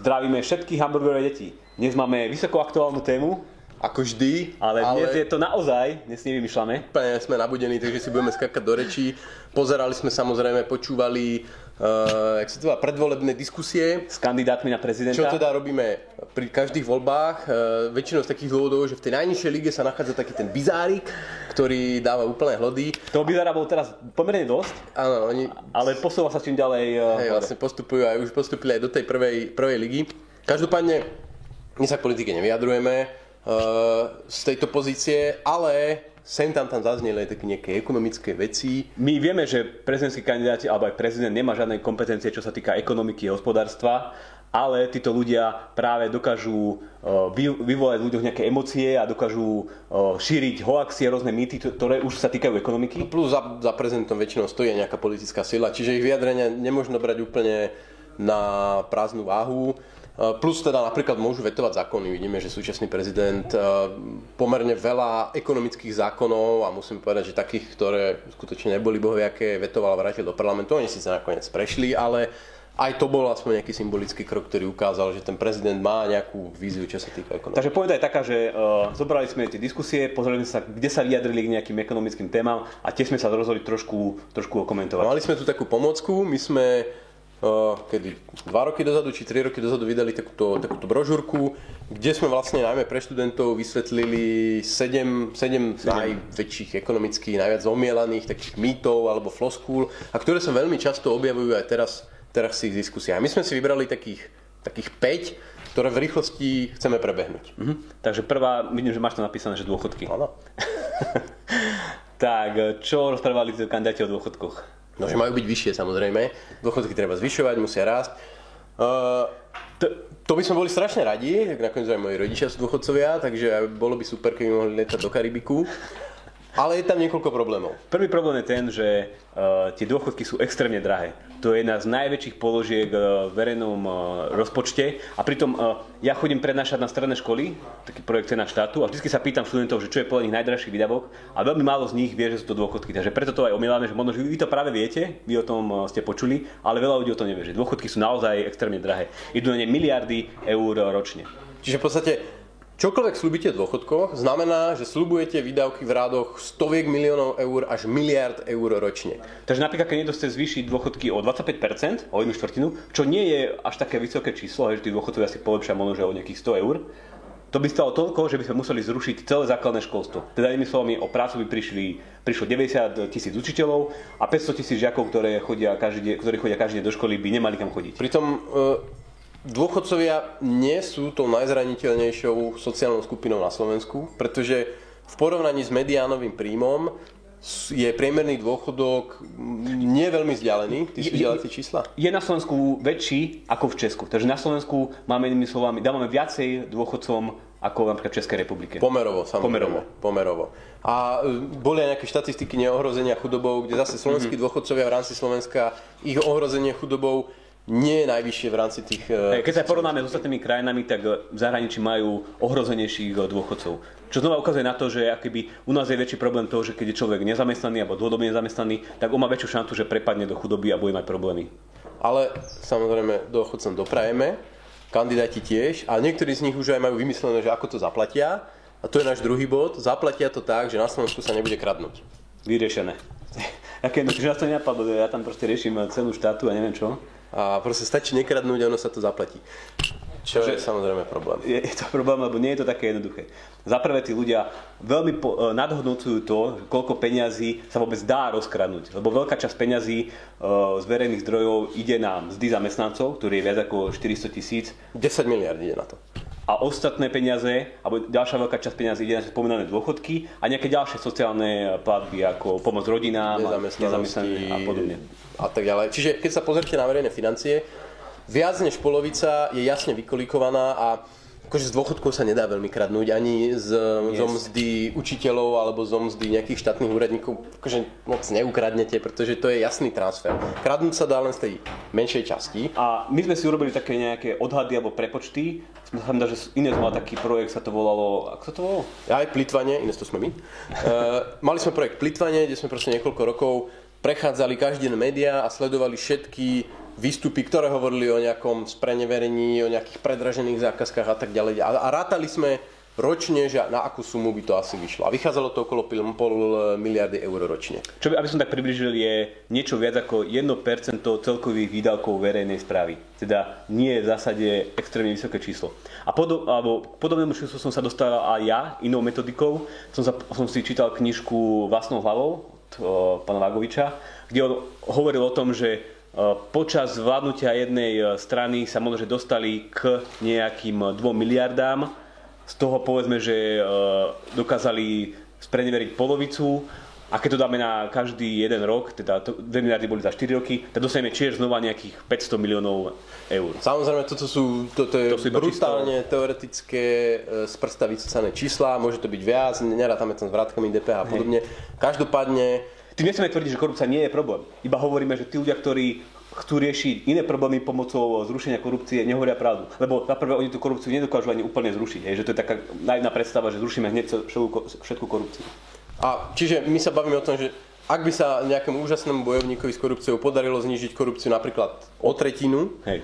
Zdravíme všetkých hamburgerové deti. Dnes máme vysoko aktuálnu tému, Ako vždy, ale, ale dnes je to naozaj, dnes nevymýšľame. úplne sme nabudení, takže si budeme skakať do rečí. Pozerali sme samozrejme, počúvali, uh, jak sa to volá, predvolebné diskusie. S kandidátmi na prezidenta. Čo teda robíme pri každých voľbách, uh, väčšinou z takých dôvodov, že v tej najnižšej lige sa nachádza taký ten bizárik, ktorý dáva úplne hlody. Toho bizara bol teraz pomerne dosť, Áno, oni ale posúva sa čím ďalej. eh, hej, vlastne postupujú aj, už postupili aj do tej prvej, prvej ligy. Každopádne, my sa k politike nevyjadrujeme uh, z tejto pozície, ale sem tam tam zazneli aj také nejaké ekonomické veci. My vieme, že prezidentskí kandidáti alebo aj prezident nemá žiadne kompetencie, čo sa týka ekonomiky a hospodárstva, ale títo ľudia práve dokážu eh, vy- vyvolať v ľuďoch nejaké emócie a dokážu eh, šíriť hoaxie, rôzne mýty, ktoré už sa týkajú ekonomiky. Plus za, za prezidentom väčšinou stojí nejaká politická sila, čiže ich vyjadrenia nemôžno brať úplne na prázdnu váhu. Uh, Plus teda napríklad môžu vetovať zákony. Vidíme, že súčasný prezident uh, pomerne veľa ekonomických zákonov a musím povedať, že takých, ktoré skutočne neboli bohoviaké, vetoval a vrátil do parlamentu. Oni síce nakoniec prešli, ale aj to bol aspoň nejaký symbolický krok, ktorý ukázal, že ten prezident má nejakú víziu, čo sa týka ekonomiky. Takže pointa je taká, že uh, zobrali sme tie diskusie, pozreli sme sa, kde sa vyjadrili k nejakým ekonomickým témam a tiež sme sa rozhodli trošku, trošku okomentovať. Mali sme tu takú pomocku, my sme kedy dva roky dozadu či tri roky dozadu vydali takúto, takúto brožúrku, kde sme vlastne najmä pre študentov vysvetlili 7, 7 najväčších ekonomických, najviac omielaných takých mýtov alebo floskúl a ktoré sa veľmi často objavujú aj teraz, teraz v tých diskusiách. My sme si vybrali takých, takých 5, ktoré v rýchlosti chceme prebehnúť. Mhm. Takže prvá, vidím, že máš tam napísané, že dôchodky. Áno. tak, čo rozprávali kandidáti o dôchodkoch? No, že majú byť vyššie samozrejme. Dôchodky treba zvyšovať, musia rásť. Uh, to, to by sme boli strašne radi, tak nakoniec aj moji rodičia sú dôchodcovia, takže bolo by super, keby mohli letať do Karibiku. Ale je tam niekoľko problémov. Prvý problém je ten, že uh, tie dôchodky sú extrémne drahé. To je jedna z najväčších položiek uh, v verejnom uh, rozpočte a pritom uh, ja chodím prednášať na stredné školy, taký projekt na štátu a vždy sa pýtam študentov, že čo je podľa nich najdražší výdavok a veľmi málo z nich vie, že sú to dôchodky. Takže preto to aj omieláme, že možno, že vy to práve viete, vy o tom uh, ste počuli, ale veľa ľudí o tom nevie, že dôchodky sú naozaj extrémne drahé. Idú na ne miliardy eur ročne. Čiže v podstate čokoľvek slúbite v dôchodkoch, znamená, že slúbujete výdavky v rádoch stoviek miliónov eur až miliard eur ročne. Takže napríklad, keď niekto chce zvýšiť dôchodky o 25%, o jednu štvrtinu, čo nie je až také vysoké číslo, hej, že tí dôchodcovia si polepšia možno, že o nejakých 100 eur, to by stalo toľko, že by sme museli zrušiť celé základné školstvo. Teda inými slovami, o prácu by prišli, prišlo 90 tisíc učiteľov a 500 tisíc žiakov, ktoré chodia každý, ktorí chodia každý deň do školy, by nemali kam chodiť. Pritom e, dôchodcovia nie sú tou najzraniteľnejšou sociálnou skupinou na Slovensku, pretože v porovnaní s mediánovým príjmom je priemerný dôchodok nie veľmi vzdialený. Ty je- tie čísla? Je na Slovensku väčší ako v Česku. Takže na Slovensku máme inými slovami, dávame viacej dôchodcom ako napríklad v Českej republike. Pomerovo, samozrejme. Pomerovo. Pomerovo. A e, boli aj nejaké štatistiky neohrozenia chudobou, kde zase slovenskí Mhm. dôchodcovia v rámci Slovenska, ich ohrozenie chudobou nie je najvyššie v rámci tých... e, Keď sa porovnáme s ostatnými krajinami, tak e, v zahraničí majú ohrozenejších e, dôchodcov. Čo znova ukazuje na to, že akoby u nás je väčší problém toho, že keď je človek nezamestnaný alebo dlhodobne nezamestnaný, tak on má väčšiu šancu, že prepadne do chudoby a bude mať problémy. Ale samozrejme dôchodcom doprajeme, kandidáti tiež, a niektorí z nich už aj majú vymyslené, že ako to zaplatia. A to je náš druhý bod. Zaplatia to tak, že na Slovensku sa nebude kradnúť. Vyriešené. Aké že nás to nenapadlo, ja tam proste riešim cenu štátu a neviem čo. A proste stačí nekradnúť a ono sa to zaplatí. Čo je samozrejme problém. Je, je to problém, lebo nie je to také jednoduché. Za prvé, tí ľudia veľmi po, e, nadhodnocujú to, koľko peňazí sa vôbec dá rozkradnúť. Lebo veľká časť peňazí e, z verejných zdrojov ide na mzdy zamestnancov, ktorý je viac ako 400 tisíc. 10 miliard ide na to. A ostatné peniaze, alebo ďalšia veľká časť peňazí ide na spomínané dôchodky a nejaké ďalšie sociálne platby, ako pomoc rodinám, nezamestnaným a podobne. a tak ďalej. Čiže keď sa pozrite na verejné financie, viac než polovica je jasne vykolikovaná a akože z dôchodkov sa nedá veľmi kradnúť, ani z, zo mzdy učiteľov alebo zo mzdy nejakých štátnych úradníkov, akože moc neukradnete, pretože to je jasný transfer. Kradnúť sa dá len z tej menšej časti. A my sme si urobili také nejaké odhady alebo prepočty. Som že iné mal taký projekt, sa to volalo, ako sa to volalo? Aj plitvanie, iné to sme my. Uh, mali sme projekt plitvanie, kde sme proste niekoľko rokov prechádzali každý deň médiá a sledovali všetky výstupy, ktoré hovorili o nejakom spreneverení, o nejakých predražených zákazkách a tak ďalej. A, a rátali sme ročne, že na akú sumu by to asi vyšlo. A vychádzalo to okolo pol, pol miliardy eur ročne. Čo by, aby som tak približil, je niečo viac ako 1% celkových výdavkov verejnej správy. Teda nie je v zásade extrémne vysoké číslo. A podo, alebo podobnému číslu som sa dostal aj ja, inou metodikou. Som, sa, som si čítal knižku Vlastnou hlavou od pána Vagoviča, kde on hovoril o tom, že počas vládnutia jednej e, strany sa možno, že dostali k nejakým 2 miliardám. Z toho povedzme, že e, dokázali spreneveriť polovicu a keď to dáme na každý jeden rok, teda 2 miliardy boli za 4 roky, tak dostaneme tiež znova nejakých 500 miliónov eur. Samozrejme, toto sú, toto je to sú brutálne čisto... teoretické e, z prsta vycúcané čísla, môže to byť viac, nerátame tam s vrátkami DPH a podobne. Každopádne tým nechceme tvrdiť, že korupcia nie je problém. Iba hovoríme, že tí ľudia, ktorí chcú riešiť iné problémy pomocou zrušenia korupcie, nehovoria pravdu. Lebo za prvé oni tú korupciu nedokážu ani úplne zrušiť. Hej, že to je taká naivná predstava, že zrušíme hneď všetku korupciu. A čiže my sa bavíme o tom, že ak by sa nejakému úžasnému bojovníkovi s korupciou podarilo znižiť korupciu napríklad o tretinu, Hej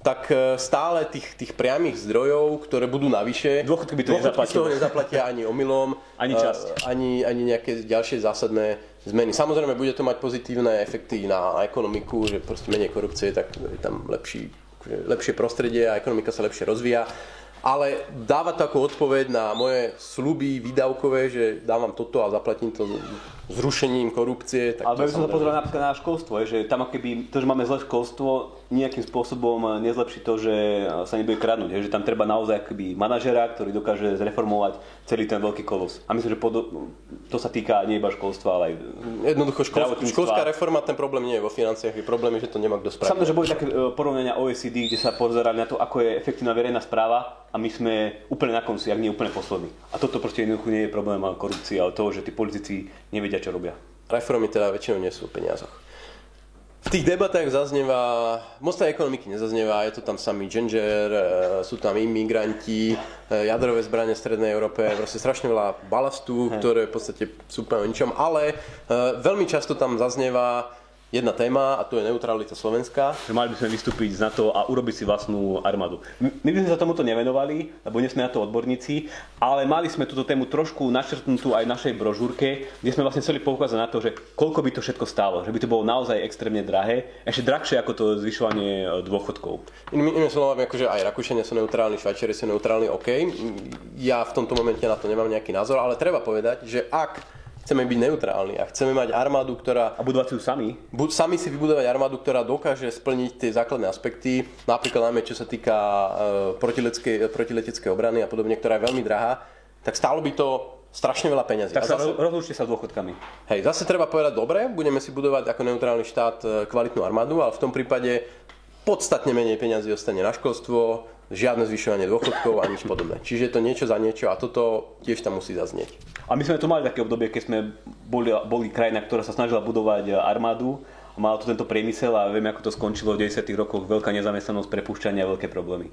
tak e, stále tých, tých priamých zdrojov, ktoré budú navyše, dôchodky by to dôchodky toho nezaplatia ani omylom, ani časť. Ani, ani nejaké ďalšie zásadné zmeny. Samozrejme, bude to mať pozitívne efekty na ekonomiku, že proste menej korupcie, tak je tam lepší, lepšie prostredie a ekonomika sa lepšie rozvíja. Ale dáva to ako odpoveď na moje sluby výdavkové, že dávam toto a zaplatím to zrušením korupcie. Tak Ale by som sa pozrel napríklad na školstvo, že tam keby to, že máme zlé školstvo, nejakým spôsobom nezlepší to, že sa nebude kradnúť. Že tam treba naozaj akby manažera, ktorý dokáže zreformovať celý ten veľký kolos. A myslím, že to sa týka nie iba školstva, ale aj Jednoducho školská, školská reforma, ten problém nie je vo financiách, je problém, že to nemá kto spraviť. Samozrejme, že boli také e, porovnania OECD, kde sa pozerali na to, ako je efektívna verejná správa a my sme úplne na konci, ak nie úplne poslední. A toto proste jednoducho nie je problém korupcie, ale to, že tí politici nevedia, čo robia. Reformy teda väčšinou nie sú o peniazoch. V tých debatách zaznieva, moc tej ekonomiky nezaznieva, je to tam samý ginger, e, sú tam imigranti, e, jadrové zbranie v Strednej Európe, proste strašne veľa balastu, ktoré v podstate sú úplne o ničom, ale e, veľmi často tam zaznieva jedna téma a to je neutralita Slovenska. Mali by sme vystúpiť z NATO a urobiť si vlastnú armádu. My by sme sa tomuto nevenovali, lebo nie sme na to odborníci, ale mali sme túto tému trošku načrtnutú aj v našej brožúrke, kde sme vlastne chceli poukázať na to, že koľko by to všetko stálo, že by to bolo naozaj extrémne drahé, ešte drahšie ako to zvyšovanie e, dôchodkov. Inými slovami, akože aj Rakúšania sú neutrálni, Švajčiari sú neutrálni, OK. Ja v tomto momente na to nemám nejaký názor, ale treba povedať, že ak chceme byť neutrálni a chceme mať armádu, ktorá... A budovať si ju sami? Bu- sami si vybudovať armádu, ktorá dokáže splniť tie základné aspekty, napríklad najmä čo sa týka uh, protileteckej obrany a podobne, ktorá je veľmi drahá, tak stálo by to strašne veľa peňazí. Tak sa zase, rozlúčte sa dôchodkami. Hej, zase treba povedať, dobre, budeme si budovať ako neutrálny štát e, kvalitnú armádu, ale v tom prípade podstatne menej peňazí ostane na školstvo, žiadne zvyšovanie dôchodkov a nič podobné. Čiže je to niečo za niečo a toto tiež tam musí zaznieť. A my sme tu mali také obdobie, keď sme boli, boli krajina, ktorá sa snažila budovať armádu a mala tu tento priemysel a vieme, ako to skončilo v 90. rokoch. Veľká nezamestnanosť, prepušťania veľké problémy.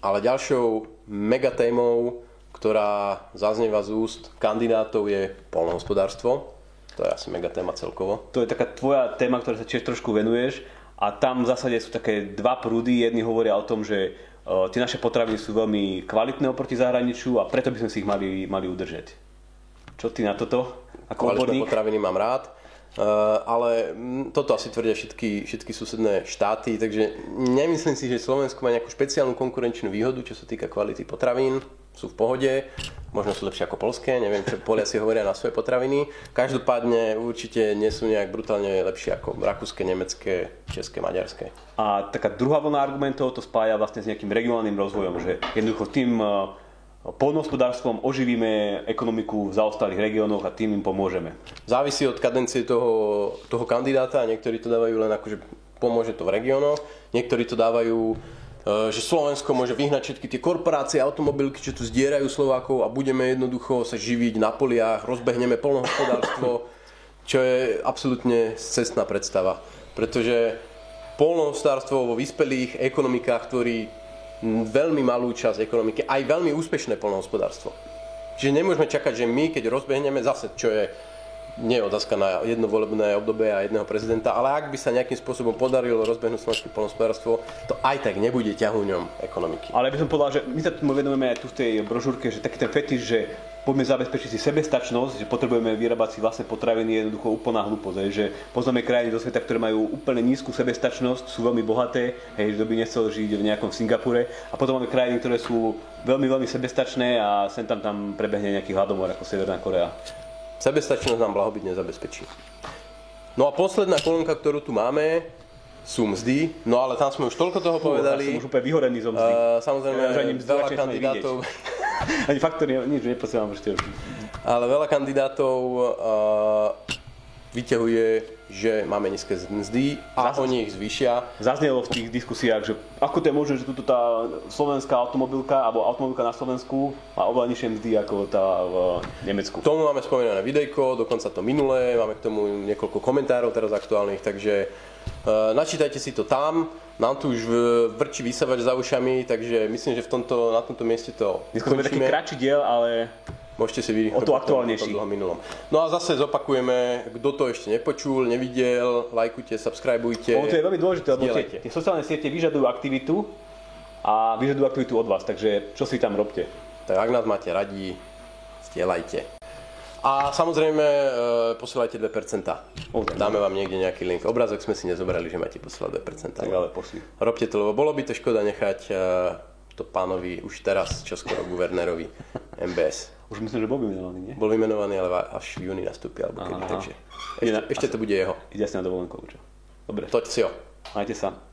Ale ďalšou megatémou, ktorá zaznieva z úst kandidátov je polnohospodárstvo. To je asi megatéma celkovo. To je taká tvoja téma, ktorá sa tiež trošku venuješ a tam v zásade sú také dva prúdy. Jedni hovoria o tom, že tie naše potraviny sú veľmi kvalitné oproti zahraničiu a preto by sme si ich mali, mali udržať. Čo ty na toto? Ako Kvalitné odborník? potraviny mám rád. Uh, ale toto asi tvrdia všetky, všetky susedné štáty, takže nemyslím si, že Slovensko má nejakú špeciálnu konkurenčnú výhodu, čo sa týka kvality potravín sú v pohode, možno sú lepšie ako polské, neviem, čo Poliaci hovoria na svoje potraviny. Každopádne určite nie sú nejak brutálne lepšie ako rakúske, nemecké, české, maďarské. A taká druhá vlna argumentov to spája vlastne s nejakým regionálnym rozvojom, že jednoducho tým eh, polnohospodárstvom oživíme ekonomiku v zaostalých regiónoch a tým im pomôžeme. Závisí od kadencie toho, toho kandidáta, niektorí to dávajú len ako, že pomôže to v regiónoch, niektorí to dávajú že Slovensko môže vyhnať všetky tie korporácie, automobilky, čo tu zdierajú Slovákov a budeme jednoducho sa živiť na poliach, rozbehneme polnohospodárstvo, čo je absolútne cestná predstava. Pretože polnohospodárstvo vo vyspelých ekonomikách tvorí veľmi malú časť ekonomiky, aj veľmi úspešné polnohospodárstvo. Čiže nemôžeme čakať, že my, keď rozbehneme zase, čo je nie je otázka na jedno volebné obdobie a jedného prezidenta, ale ak by sa nejakým spôsobom podarilo rozbehnúť slovenské polnospodárstvo, to aj tak nebude ťahuňom ekonomiky. Ale by som povedal, že my sa tomu venujeme aj tu v tej brožúrke, že taký ten fetiš, že poďme zabezpečiť si sebestačnosť, že potrebujeme vyrábať si vlastné potraviny, je jednoducho úplná hlúposť. Že poznáme krajiny zo sveta, ktoré majú úplne nízku sebestačnosť, sú veľmi bohaté, hej, že by nechcel žiť v nejakom Singapure. A potom máme krajiny, ktoré sú veľmi, veľmi sebestačné a sem tam tam prebehne nejaký hladomor ako Severná Korea. Sebestačnosť nám blahobyt nezabezpečí. No a posledná kolónka, ktorú tu máme, sú mzdy, no ale tam sme už toľko toho povedali. Ja som už úplne vyhorený zo mzdy. Uh, samozrejme, ja, veľa kandidátov. Ani faktor, nič neposielam ešte. Ale veľa kandidátov uh, vyťahuje, že máme nízke mzdy a Zas... oni ich zvýšia. Zaznelo v tých diskusiách, že ako to je možné, že tuto tá slovenská automobilka alebo automobilka na Slovensku má oveľa nižšie mzdy ako tá v Nemecku. K tomu máme spomínané videjko, dokonca to minulé, máme k tomu niekoľko komentárov teraz aktuálnych, takže uh, načítajte si to tam. Nám tu už vrčí vysavač za ušami, takže myslím, že v tomto, na tomto mieste to Dnes sme taký kratší diel, ale Môžete si vyrýchliť o to aktuálnejší. minulom. No a zase zopakujeme, kto to ešte nepočul, nevidel, lajkujte, subscribeujte. O, to je veľmi dôležité, lebo tie, tie sociálne siete vyžadujú aktivitu a vyžadujú aktivitu od vás, takže čo si tam robte? Tak ak nás máte radi, stielajte. A samozrejme e, posielajte 2%. O, Dáme vám niekde nejaký link. Obrázok sme si nezobrali, že máte posielať 2%. Tak ale posli. Robte to, lebo bolo by to škoda nechať e, to pánovi už teraz, čo skoro guvernérovi MBS. Už myslím, že bol vymenovaný, nie? Bol vymenovaný, ale až v júni nastúpi, alebo kedy, takže ešte, ešte to bude jeho. Ide asi na dovolenku, čo? Dobre. Toď si ho. Majte sa.